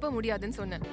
எப்ப முடியாதுன்னு சொன்னேன்.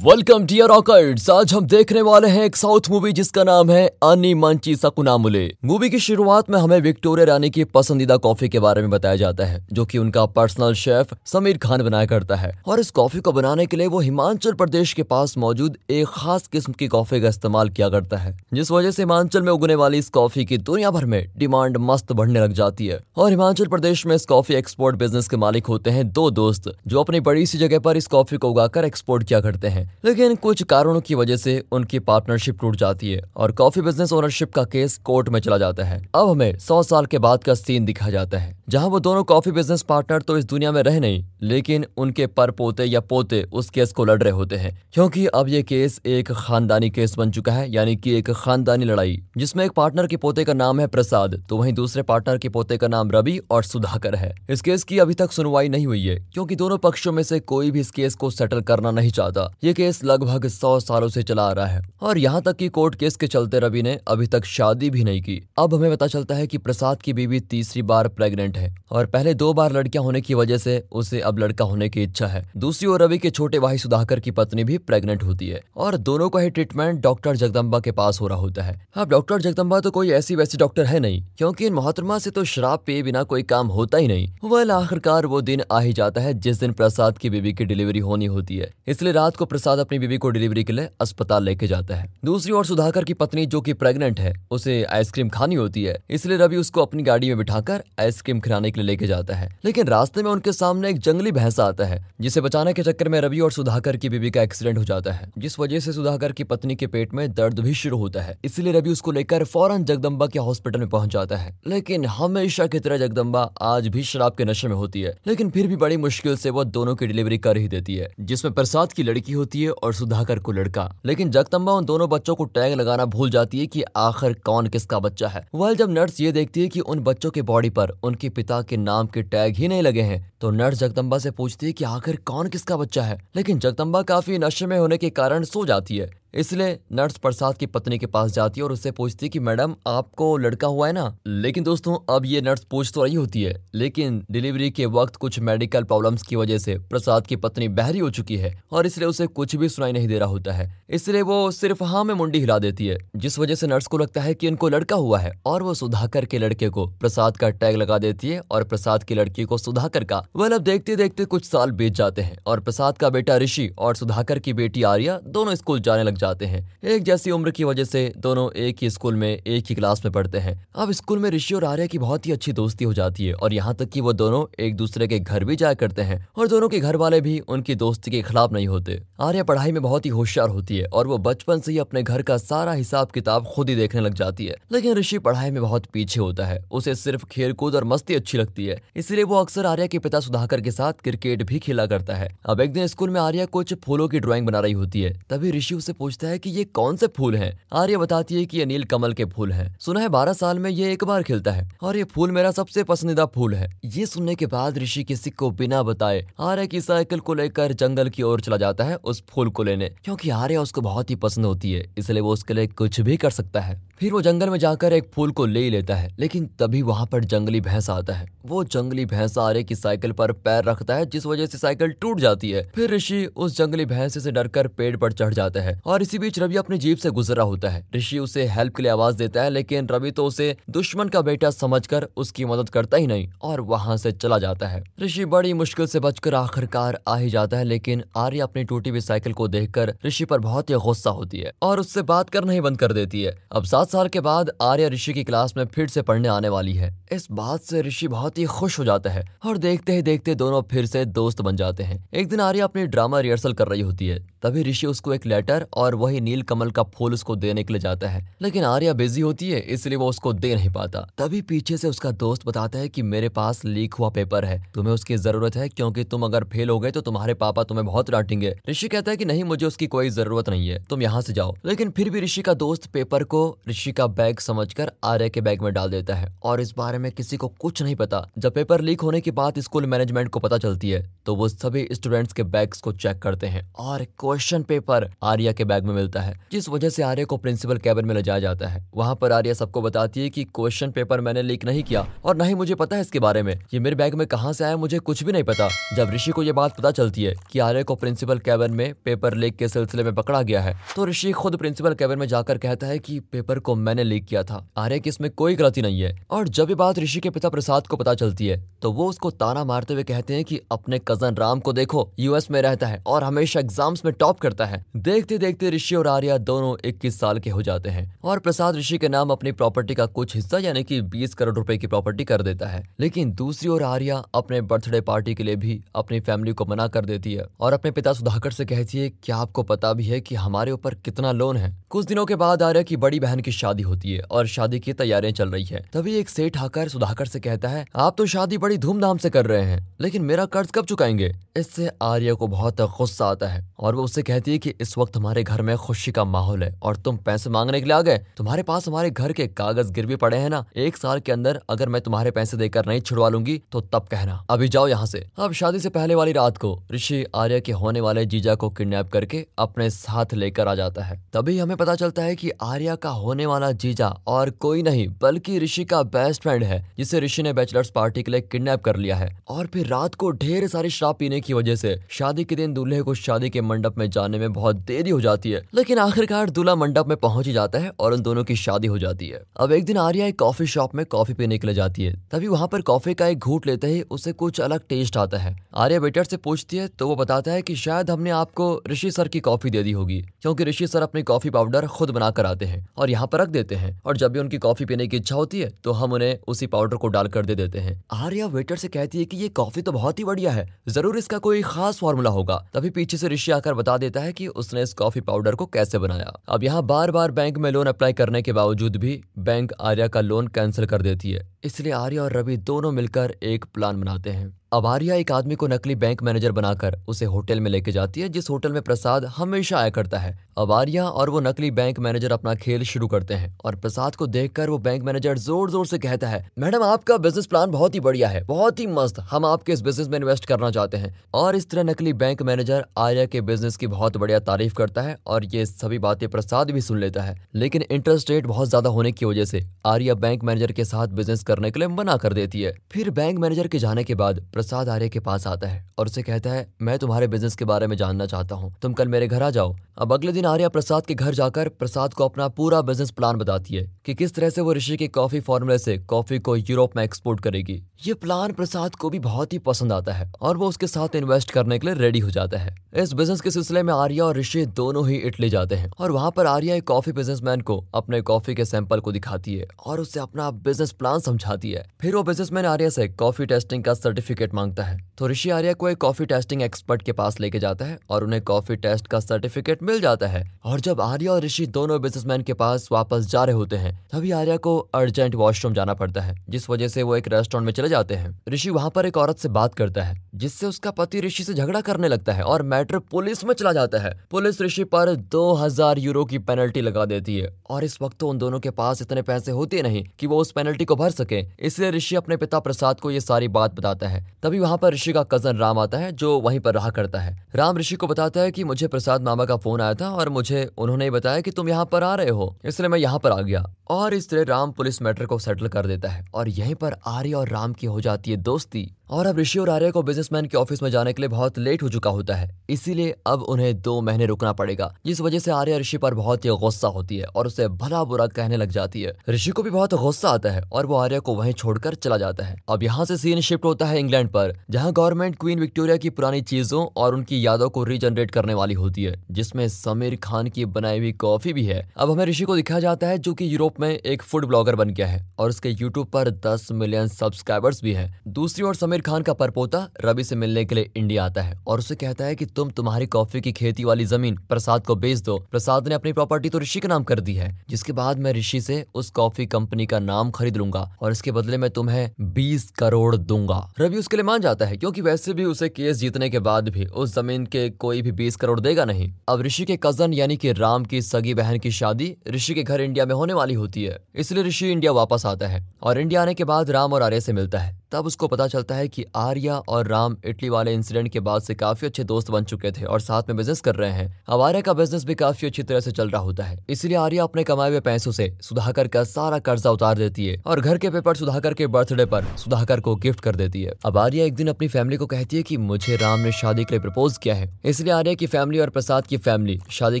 वेलकम डियर रॉकर्ड्स आज हम देखने वाले हैं एक साउथ मूवी जिसका नाम है अन्नी मंची सकुनामुले मूवी की शुरुआत में हमें विक्टोरिया रानी की पसंदीदा कॉफ़ी के बारे में बताया जाता है, जो कि उनका पर्सनल शेफ समीर खान बनाया करता है। और इस कॉफ़ी को बनाने के लिए वो हिमाचल प्रदेश के पास मौजूद एक खास किस्म की कॉफ़ी का इस्तेमाल किया करता है, जिस वजह से हिमाचल में उगने वाली इस कॉफ़ी की दुनिया भर में डिमांड मस्त बढ़ने लग जाती है। और हिमाचल प्रदेश में इस कॉफ़ी एक्सपोर्ट बिज़नेस के मालिक होते हैं दो दोस्त, जो अपनी बड़ी सी जगह पर इस कॉफ़ी को उगाकर एक्सपोर्ट किया करते हैं। लेकिन कुछ कारणों की वजह से उनकी पार्टनरशिप टूट जाती है और कॉफ़ी बिज़नेस ओनरशिप का केस कोर्ट में चला जाता है। अब हमें सौ साल के बाद का सीन दिखा जाता है, जहाँ वो दोनों कॉफ़ी बिज़नेस पार्टनर तो इस दुनिया में रह नहीं, लेकिन उनके पर पोते या पोते उस केस को लड़ रहे होते हैं। क्योंकि अब ये केस एक खानदानी केस बन चुका है, यानी कि एक खानदानी लड़ाई, जिसमें एक पार्टनर के पोते का नाम है प्रसाद तो वहीं दूसरे पार्टनर के पोते का नाम रवि और सुधाकर है। इस केस की अभी तक सुनवाई नहीं हुई है, क्योंकि दोनों पक्षों में से कोई भी इस केस को सेटल करना नहीं चाहता। ये केस लगभग सौ सालों से चला आ रहा है और यहाँ तक कि कोर्ट केस के चलते रवि ने अभी तक शादी भी नहीं की। अब हमें पता चलता है कि प्रसाद की बीवी तीसरी बार प्रेग्नेंट है और पहले दो बार लड़कियाँ होने की वजह से उसे अब लड़का होने की इच्छा है। दूसरी ओर रवि के छोटे भाई सुधाकर की पत्नी भी प्रेग्नेंट होती है और दोनों का ही ट्रीटमेंट डॉक्टर जगदम्बा के पास हो रहा होता है। अब डॉक्टर जगदम्बा तो कोई ऐसी वैसी डॉक्टर है नहीं, क्योंकि इन मोहतरमा से तो शराब पिए बिना कोई काम होता ही नहीं। वह आखिरकार वो दिन आ ही जाता है जिस दिन प्रसाद की बीवी की डिलीवरी होनी होती है। इसलिए रात को प्रसाद अपनी बीबी को डिलीवरी के लिए अस्पताल लेके जाता है। दूसरी ओर सुधाकर की पत्नी, जो कि प्रेग्नेंट है, उसे आइसक्रीम खानी होती है, इसलिए रवि उसको अपनी गाड़ी में बिठाकर आइसक्रीम खिलाने के लिए लेके जाता है। लेकिन रास्ते में उनके सामने एक जंगली भैंसा आता है, जिसे बचाने के चक्कर में रवि और सुधाकर की बीबी का एक्सीडेंट हो जाता है, जिस वजह से सुधाकर की पत्नी के पेट में दर्द भी शुरू होता है। इसलिए रवि उसको लेकर फ़ौरन जगदम्बा के हॉस्पिटल में पहुँच जाता है। लेकिन हमेशा की तरह जगदम्बा आज भी शराब के नशे में होती है, लेकिन फिर भी बड़ी मुश्किल से वो दोनों की डिलीवरी कर ही देती है, जिसमें प्रसाद की लड़की होती है और सुधाकर को लड़का। लेकिन जगदम्बा उन दोनों बच्चों को टैग लगाना भूल जाती है कि आखिर कौन किसका बच्चा है। वह जब नर्स ये देखती है कि उन बच्चों के बॉडी पर उनके पिता के नाम के टैग ही नहीं लगे हैं तो नर्स जगदम्बा से पूछती है कि आखिर कौन किसका बच्चा है। लेकिन जगदम्बा काफ़ी नशे में होने के कारण सो जाती है। इसलिए नर्स प्रसाद की पत्नी के पास जाती है और उससे पूछती है कि मैडम, आपको लड़का हुआ है ना? लेकिन दोस्तों, अब ये नर्स पूछ तो रही होती है, लेकिन डिलीवरी के वक्त कुछ मेडिकल प्रॉब्लम्स की वजह से प्रसाद की पत्नी बहरी हो चुकी है और इसलिए उसे कुछ भी सुनाई नहीं दे रहा होता है। इसलिए वो सिर्फ़ हाँ में मुंडी हिला देती है, जिस वजह से नर्स को लगता है कि इनको लड़का हुआ है और वो सुधाकर के लड़के को प्रसाद का टैग लगा देती है और प्रसाद की लड़की को सुधाकर का। वह अब देखते देखते कुछ साल बीत जाते हैं और प्रसाद का बेटा ऋषि और सुधाकर की बेटी आर्या दोनों स्कूल जाने लग जाते हैं। एक जैसी उम्र की वजह से दोनों एक ही स्कूल में, एक ही क्लास में पढ़ते हैं। अब स्कूल में ऋषि और आर्या की बहुत ही अच्छी दोस्ती हो जाती है और यहाँ तक की वो दोनों एक दूसरे के घर भी जाया करते हैं और दोनों के घर वाले भी उनकी दोस्ती के खिलाफ नहीं होते। आर्या पढ़ाई में बहुत ही होशियार होती है और वो बचपन से ही अपने घर का सारा हिसाब किताब खुद ही देखने लग जाती है। लेकिन ऋषि पढ़ाई में बहुत पीछे होता है। उसे सिर्फ़ खेल कूद और मस्ती अच्छी लगती है। इसलिए वो अक्सर आर्या के पिता सुधाकर के साथ क्रिकेट भी खेला करता है। अब एक दिन स्कूल में आर्या कुछ फूलों की ड्राइंग बना रही होती है। तभी ऋषि उसे पूछता है कि ये कौन से फूल हैं? आर्या बताती है कि ये नील कमल के फूल हैं। सुना है, बारह साल में ये एक बार खिलता है, और ये फूल मेरा सबसे पसंदीदा फूल है। ये सुनने के बाद ऋषि किसी को बिना बताए आर्या की साइकिल को लेकर जंगल की ओर चला जाता है उस फूल को लेने, क्योंकि आर्या उसको बहुत ही पसंद होती है, इसलिए वो उसके लिए कुछ भी कर सकता है। फिर वो जंगल में जाकर एक फूल को ले ही लेता है, लेकिन तभी वहाँ पर जंगली भैंस आता है। वो जंगली भैंस आर्य की साइकिल पर पैर रखता है, जिस वजह से साइकिल टूट जाती है। फिर ऋषि उस जंगली भैंस से डरकर पेड़ पर चढ़ जाता है, और इसी बीच रवि अपनी जीप से गुजरा होता है। ऋषि उसे हेल्प के लिए आवाज़ देता है, लेकिन रवि तो उसे दुश्मन का बेटा समझकर उसकी मदद करता ही नहीं और वहाँ से चला जाता है। ऋषि बड़ी मुश्किल से बचकर आखिरकार आ ही जाता है, लेकिन आर्य अपनी टूटी हुई साइकिल को देखकर ऋषि पर बहुत ही गुस्सा होती है और उससे बात करना ही बंद कर देती है। अब सात साल के बाद आर्या ऋषि की क्लास में फिर से पढ़ने आने वाली है। इस बात से ऋषि बहुत ही खुश हो जाता है और देखते ही देखते दोनों फिर से दोस्त बन जाते हैं। एक दिन आर्या अपनी ड्रामा रिहर्सल कर रही होती है, तभी ऋषि उसको एक लेटर और वही नील कमल का फूल उसको देने के लिए जाता है। लेकिन आर्या बिज़ी होती है, इसलिए वो उसको दे नहीं पाता। तभी पीछे से उसका दोस्त बताता है कि मेरे पास लीक हुआ पेपर है। तुम्हें उसकी ज़रूरत है, क्योंकि तुम अगर फेल हो गए तो तुम्हारे पापा तुम्हें बहुत डांटेंगे। ऋषि कहता है कि नहीं, मुझे उसकी कोई ज़रूरत नहीं है, तुम यहाँ से जाओ। लेकिन फिर भी ऋषि का दोस्त पेपर को ऋषि का बैग समझकर आर्या के बैग में डाल देता है। और इस बारे में किसी को कुछ नहीं पता। जब पेपर लीक होने की बात स्कूल मैनेजमेंट को पता चलती है तो वो सभी स्टूडेंट्स के बैग्स को चेक करते हैं। और क्वेश्चन पेपर आर्या के बैग में मिलता है, जिस वजह से आर्या को प्रिंसिपल कैबिन में ले जाया जाता है। वहाँ पर आर्या सबको बताती है की क्वेश्चन पेपर मैंने लीक नहीं किया और न ही मुझे पता है इसके बारे में। ये मेरे बैग में कहाँ से आया मुझे कुछ भी नहीं पता। जब ऋषि को ये बात पता चलती है की आर्या को प्रिंसिपल कैबिन में पेपर लीक के सिलसिले में पकड़ा गया है तो ऋषि खुद प्रिंसिपल कैबिन में जाकर कहता है की पेपर को मैंने लीक किया था। आर्य की इसमें कोई गलती नहीं है और जब ये बात ऋषि के पिता प्रसाद को पता चलती है तो वो उसको ताना मारते हुए कहते हैं कि अपने कज़न राम को देखो यूएस में रहता है और हमेशा एग्ज़ाम्स में टॉप करता है। देखते देखते ऋषि और आर्या दोनों इक्कीस साल के हो जाते हैं और प्रसाद ऋषि के नाम अपनी प्रॉपर्टी का कुछ हिस्सा, यानी कि बीस करोड़ रुपए की प्रॉपर्टी कर देता है। लेकिन दूसरी ओर आर्या अपने बर्थडे पार्टी के लिए भी अपनी फैमिली को मना कर देती है और अपने पिता सुधाकर से कहती है, क्या आपको पता भी है की हमारे ऊपर कितना लोन है? कुछ दिनों के बाद आर्या की बड़ी बहन की शादी होती है और शादी की तैयारियाँ चल रही है। तभी एक सेठ आकर सुधाकर से कहता है, आप तो शादी बड़ी धूमधाम से कर रहे हैं, लेकिन मेरा कर्ज कब चुकाएँगे? इससे आर्या को बहुत गुस्सा आता है और वो उससे कहती है कि इस वक्त हमारे घर में खुशी का माहौल है और तुम पैसे मांगने के लिए आ गए। तुम्हारे पास हमारे घर के कागज़ गिरवी पड़े हैं ना। एक साल के अंदर अगर मैं तुम्हारे पैसे देकर नहीं छुड़वा लूँगी तो तब कहना। अभी जाओ यहाँ से। अब शादी से पहले वाली रात को ऋषि आर्या के होने वाले जीजा को किडनैप करके अपने साथ लेकर आ जाता है। तभी हमें पता चलता है कि आर्या का होने वाला जीजा और कोई नहीं, बल्कि ऋषि का बेस्ट फ्रेंड है, जिसे ऋषि ने बैचलर्स पार्टी के लिए किडनैप कर लिया है। और फिर रात को ढेर सारी शराब पीने की वजह से शादी के दिन दूल्हे को शादी के मंडप में जाने में बहुत देरी हो जाती है, लेकिन आखिरकार दूल्हा मंडप में पहुँच ही जाता है और उन दोनों की शादी हो जाती है। अब एक दिन आर्या एक कॉफ़ी शॉप में कॉफ़ी पीने के लिए जाती है। तभी वहाँ पर कॉफ़ी का एक घूट लेते ही उसे कुछ अलग टेस्ट आता है। आर्या वेटर से पूछती है तो वो बताता है कि शायद हमने आपको ऋषि सर की कॉफ़ी दे दी होगी, क्योंकि ऋषि सर अपनी कॉफ़ी पाउडर खुद बनाकर आते हैं और यहाँ पर रख देते हैं। और जब भी उनकी कॉफ़ी पीने की इच्छा होती है तो हम उन्हें उसी पाउडर को डालकर दे देते हैं। आर्या वेटर से कहती है कि ये कॉफ़ी तो बहुत ही बढ़िया है। ज़रूर इसका कोई खास फॉर्मूला होगा। तभी पीछे से ऋषि आकर बता देता है की उसने इस कॉफ़ी पाउडर को कैसे बनाया। अब यहाँ बार बार बैंक में लोन अप्लाई करने के बावजूद भी बैंक आर्या का लोन कैंसिल कर देती है। इसलिए आर्या और रवि दोनों मिलकर एक प्लान बनाते हैं। अब आर्या एक आदमी को नकली बैंक मैनेजर बनाकर उसे होटल में लेके जाती है, जिस होटल में प्रसाद हमेशा आया करता है। अब आर्या और वो नकली बैंक मैनेजर अपना खेल शुरू करते हैं और प्रसाद को देखकर वो बैंक मैनेजर ज़ोर ज़ोर से कहता है, मैडम, आपका बिज़नेस प्लान बहुत ही बढ़िया है, बहुत ही मस्त। हम आपके इस बिज़नेस में इन्वेस्ट करना चाहते हैं। और इस तरह नकली बैंक मैनेजर आर्या के बिज़नेस की बहुत बढ़िया तारीफ़ करता है और ये सभी बातें प्रसाद भी सुन लेता है। लेकिन इंटरेस्ट रेट बहुत ज़्यादा होने की वजह से आर्या बैंक मैनेजर के साथ बिज़नेस करने के लिए मना कर देती है। फिर बैंक मैनेजर के जाने के बाद प्रसाद आर्य के पास आता है और उसे कहता है, मैं तुम्हारे बिज़नेस के बारे में जानना चाहता हूँ। तुम कल मेरे घर आ जाओ। अब अगले दिन आर्या प्रसाद के घर जाकर प्रसाद को अपना पूरा बिज़नेस प्लान बताती है कि किस तरह से वो ऋषि के कॉफ़ी फॉर्मूले से कॉफ़ी को यूरोप में एक्सपोर्ट करेगी। ये प्लान प्रसाद को भी बहुत ही पसंद आता है और वो उसके साथ इन्वेस्ट करने के लिए रेडी हो जाता है। इस बिज़नेस के सिलसिले में आर्या और ऋषि दोनों ही इटली जाते हैं और वहाँ पर आर्या एक कॉफ़ी बिजनेसमैन को अपने कॉफ़ी के सैंपल को दिखाती है और उससे अपना बिज़नेस प्लान समझाती है। फिर वो बिजनेसमैन आर्या से कॉफ़ी टेस्टिंग का सर्टिफिकेट माँगता है। तो ऋषि आर्या को एक कॉफ़ी टेस्टिंग एक्सपर्ट के पास लेके जाता है और उन्हें कॉफ़ी टेस्ट का सर्टिफिकेट मिल जाता है। और जब आर्या और ऋषि दोनों बिजनेसमैन के पास वापस जा रहे होते हैं, तभी आर्या को अर्जेंट वॉशरूम जाना पड़ता है, जिस वजह से वो एक रेस्टोरेंट में चले जाते हैं। ऋषि वहाँ पर एक औरत से बात करता है। जिससे उसका पति ऋषि से झगड़ा करने लगता है और मैटर पुलिस में चला जाता है। पुलिस ऋषि पर दो हज़ार यूरो की पेनल्टी लगा देती है और इस वक्त तो उन दोनों के पास इतने पैसे होते नहीं कि वो उस पेनल्टी को भर सके। इसलिए ऋषि अपने पिता प्रसाद को ये सारी बात बताता है। तभी वहाँ पर ऋषि का कज़न राम आता है, जो वहीं पर रहा करता है। राम ऋषि को बताता है की मुझे प्रसाद मामा का फ़ोन आया था और मुझे उन्होंने बताया की तुम यहाँ पर आ रहे हो, इसलिए मैं यहाँ पर आ गया। और इस तरह राम पुलिस मैटर को सेटल कर देता है और यहीं पर आर्य और राम की हो जाती है दोस्ती। और अब ऋषि और आर्य को बिजनेसमैन के ऑफ़िस में जाने के लिए बहुत लेट हो चुका होता है। इसीलिए अब उन्हें दो महीने रुकना पड़ेगा। जिस वजह से आर्य ऋषि पर बहुत ही गुस्सा होती है और उसे भला बुरा कहने लग जाती है। ऋषि को भी बहुत गुस्सा आता है और वो आर्य को वहीं छोड़कर चला जाता है। अब यहाँ से सीन शिफ्ट होता है इंग्लैंड पर, जहाँ गवर्नमेंट क्वीन विक्टोरिया की पुरानी चीज़ों और उनकी यादों को रीजनरेट करने वाली होती है, जिसमें समीर खान की बनाई हुई कॉफ़ी भी है। अब हमें ऋषि को दिखाया जाता है जो की यूरोप में एक फ़ूड ब्लॉगर बन गया है और उसके यूट्यूब पर दस मिलियन सब्सक्राइबर्स भी है। दूसरी ओर समीर खान का परपोता रवि से मिलने के लिए इंडिया आता है और उसे कहता है कि तुम तुम्हारी कॉफ़ी की खेती वाली ज़मीन प्रसाद को बेच दो। प्रसाद ने अपनी प्रॉपर्टी तो ऋषि के नाम कर दी है, जिसके बाद मैं ऋषि से उस कॉफ़ी कंपनी का नाम खरीद लूँगा और इसके बदले में तुम्हें बीस करोड़ दूँगा। रवि उसके लिए मान जाता है, क्योंकि वैसे भी उसे केस जीतने के बाद भी उस ज़मीन के कोई भी बीस करोड़ देगा नहीं। अब ऋषि के कज़न यानी कि राम की सगी बहन की शादी ऋषि के घर इंडिया में होने वाली होती है, इसलिए ऋषि इंडिया वापस आता है और इंडिया आने के बाद राम और आर्य से मिलता है। तब उसको पता चलता है कि आर्या और राम इटली वाले इंसिडेंट के बाद से काफ़ी अच्छे दोस्त बन चुके थे और साथ में बिज़नेस कर रहे हैं। अब आर्या का बिज़नेस भी काफ़ी अच्छी तरह से चल रहा होता है। इसलिए आर्या अपने कमाए हुए पैसों से सुधाकर का सारा कर्जा उतार देती है और घर के पेपर सुधाकर के बर्थडे पर सुधाकर को गिफ्ट कर देती है। अब आर्या एक दिन अपनी फैमिली को कहती है की मुझे राम ने शादी के लिए प्रपोज किया है। इसलिए आर्या की फैमिली और प्रसाद की फैमिली शादी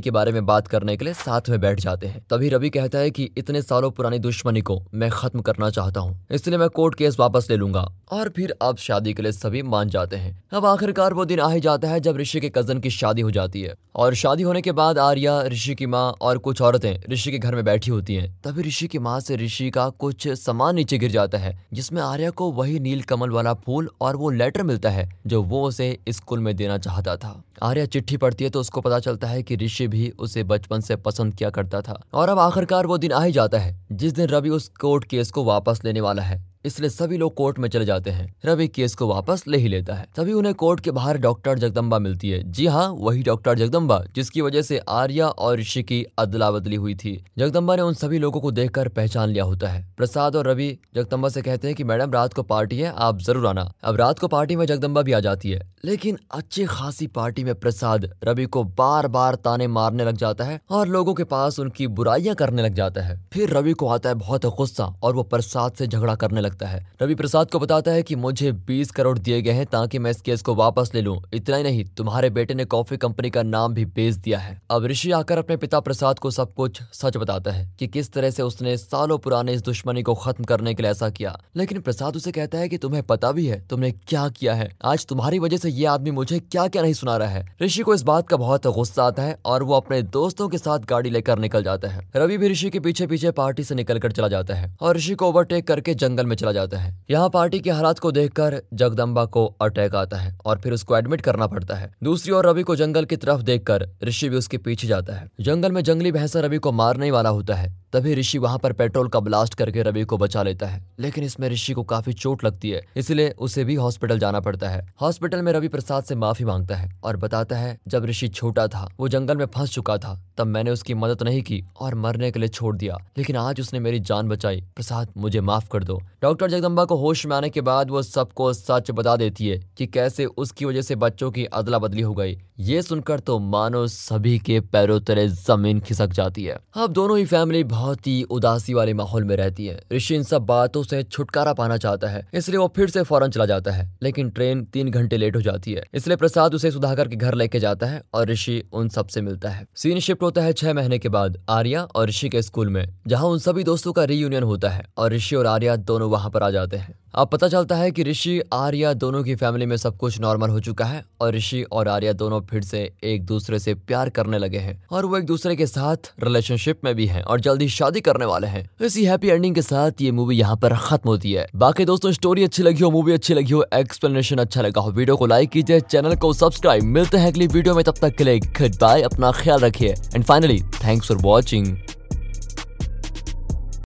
के बारे में बात करने के लिए साथ में बैठ जाते हैं। तभी रवि कहता है की इतने सालों पुरानी दुश्मनी को मैं खत्म करना चाहता हूँ। इसलिए मैं कोर्ट केस वापस ले लूँगा। और फिर अब शादी के लिए सभी मान जाते हैं। अब आखिरकार वो दिन आ ही जाता है जब ऋषि के कज़न की शादी हो जाती है। और शादी होने के बाद आर्या, ऋषि की माँ और कुछ औरतें ऋषि के घर में बैठी होती हैं। तभी ऋषि की माँ से ऋषि का कुछ सामान नीचे गिर जाता है, जिसमें आर्या को वही नील कमल वाला फूल और वो लेटर मिलता है, जो वो उसे स्कूल में देना चाहता था। आर्या चिट्ठी पढ़ती है तो उसको पता चलता है कि ऋषि भी उसे बचपन से पसंद किया करता था। और अब आखिरकार वो दिन आ ही जाता है, जिस दिन रवि उस कोर्ट केस को वापस लेने वाला है। इसलिए सभी लोग कोर्ट में चले जाते हैं। रवि केस को वापस ले ही लेता है। तभी उन्हें कोर्ट के बाहर डॉक्टर जगदम्बा मिलती है। जी हाँ वही डॉक्टर जगदम्बा, जिसकी वजह से आर्या और ऋषि की अदला बदली हुई थी। जगदम्बा ने उन सभी लोगों को देखकर पहचान लिया होता है। प्रसाद और रवि जगदम्बा से कहते हैं कि, मैडम, रात को पार्टी है, आप ज़रूर आना। अब रात को पार्टी में जगदम्बा भी आ जाती है। लेकिन अच्छी खासी पार्टी में प्रसाद रवि को बार बार ताने मारने लग जाता है और लोगों के पास उनकी बुराइयाँ करने लग जाता है। फिर रवि को आता है बहुत गुस्सा और वो प्रसाद से झगड़ा करने लगता है। रवि प्रसाद को बताता है कि मुझे 20 करोड़ दिए गए हैं ताकि मैं इस केस को वापस ले लूँ। इतना ही नहीं, तुम्हारे बेटे ने कॉफ़ी कंपनी का नाम भी बेच दिया है। अब ऋषि आकर अपने पिता प्रसाद को सब कुछ सच बताता है कि किस तरह से उसने सालों पुराने इस दुश्मनी को खत्म करने के लिए ऐसा किया। लेकिन प्रसाद उसे कहता है की तुम्हें पता भी है, तुमने क्या किया है। आज तुम्हारी वजह से ये आदमी मुझे क्या क्या नहीं सुना रहा है। ऋषि को इस बात का बहुत गुस्सा आता है और वो अपने दोस्तों के साथ गाड़ी लेकर निकल जाता है। रवि भी ऋषि के पीछे पीछे पार्टी से निकल कर चला जाता है और ऋषि को ओवरटेक करके जंगल में चला जाता है। यहाँ पार्टी के हालात को देखकर जगदम्बा को अटैक आता है और फिर उसको एडमिट करना पड़ता है। दूसरी ओर रवि को जंगल की तरफ़ देखकर ऋषि भी उसके पीछे जाता है। जंगल में जंगली भैंसा रवि को मारने वाला होता है। तभी ऋषि वहाँ पर पेट्रोल का ब्लास्ट करके रवि को बचा लेता है। लेकिन इसमें ऋषि को काफ़ी चोट लगती है, इसलिए उसे भी हॉस्पिटल जाना पड़ता है। हॉस्पिटल में रवि प्रसाद से माफ़ी माँगता है और बताता है, जब ऋषि छोटा था, वो जंगल में फंस चुका था, तब मैंने उसकी मदद नहीं की और मरने के लिए छोड़ दिया। लेकिन आज उसने मेरी जान बचाई। प्रसाद, मुझे माफ़ कर दो। डॉक्टर जगदम्बा को होश में आने के बाद वो सबको सच बता देती है कि कैसे उसकी वजह से बच्चों की अदला बदली हो गई। ये सुनकर तो मानो सभी के पैरों तले ज़मीन खिसक जाती है। अब दोनों ही फैमिली बहुत ही उदासी वाले माहौल में रहती है। ऋषि इन सब बातों से छुटकारा पाना चाहता है, इसलिए वो फिर से फ़ौरन चला जाता है, लेकिन ट्रेन तीन घंटे लेट हो जाती है। इसलिए प्रसाद उसे सुधाकर के घर लेके जाता है और ऋषि उन सबसे मिलता है। सीन शिफ्ट होता है छह महीने के बाद, आर्या और ऋषि के स्कूल में, जहाँ उन सभी दोस्तों का रीयूनियन होता है और ऋषि और आर्या दोनों वहाँ पर आ जाते हैं। अब पता चलता है कि ऋषि, आर्या दोनों की फैमिली में सब कुछ नॉर्मल हो चुका है और ऋषि और आर्या दोनों फिर से एक दूसरे से प्यार करने लगे हैं और वो एक दूसरे के साथ रिलेशनशिप में भी हैं और जल्दी शादी करने वाले हैं। इसी हैप्पी एंडिंग के साथ ये मूवी यहाँ पर खत्म होती है। बाकी दोस्तों स्टोरी अच्छी लगी हो मूवी अच्छी लगी हो एक्सप्लेनेशन अच्छा लगा हो वीडियो को लाइक कीजिए चैनल को सब्सक्राइब मिलते हैं अगली वीडियो में, तब तक के लिए गुड बाय अपना ख्याल रखिए। And finally thanks for watching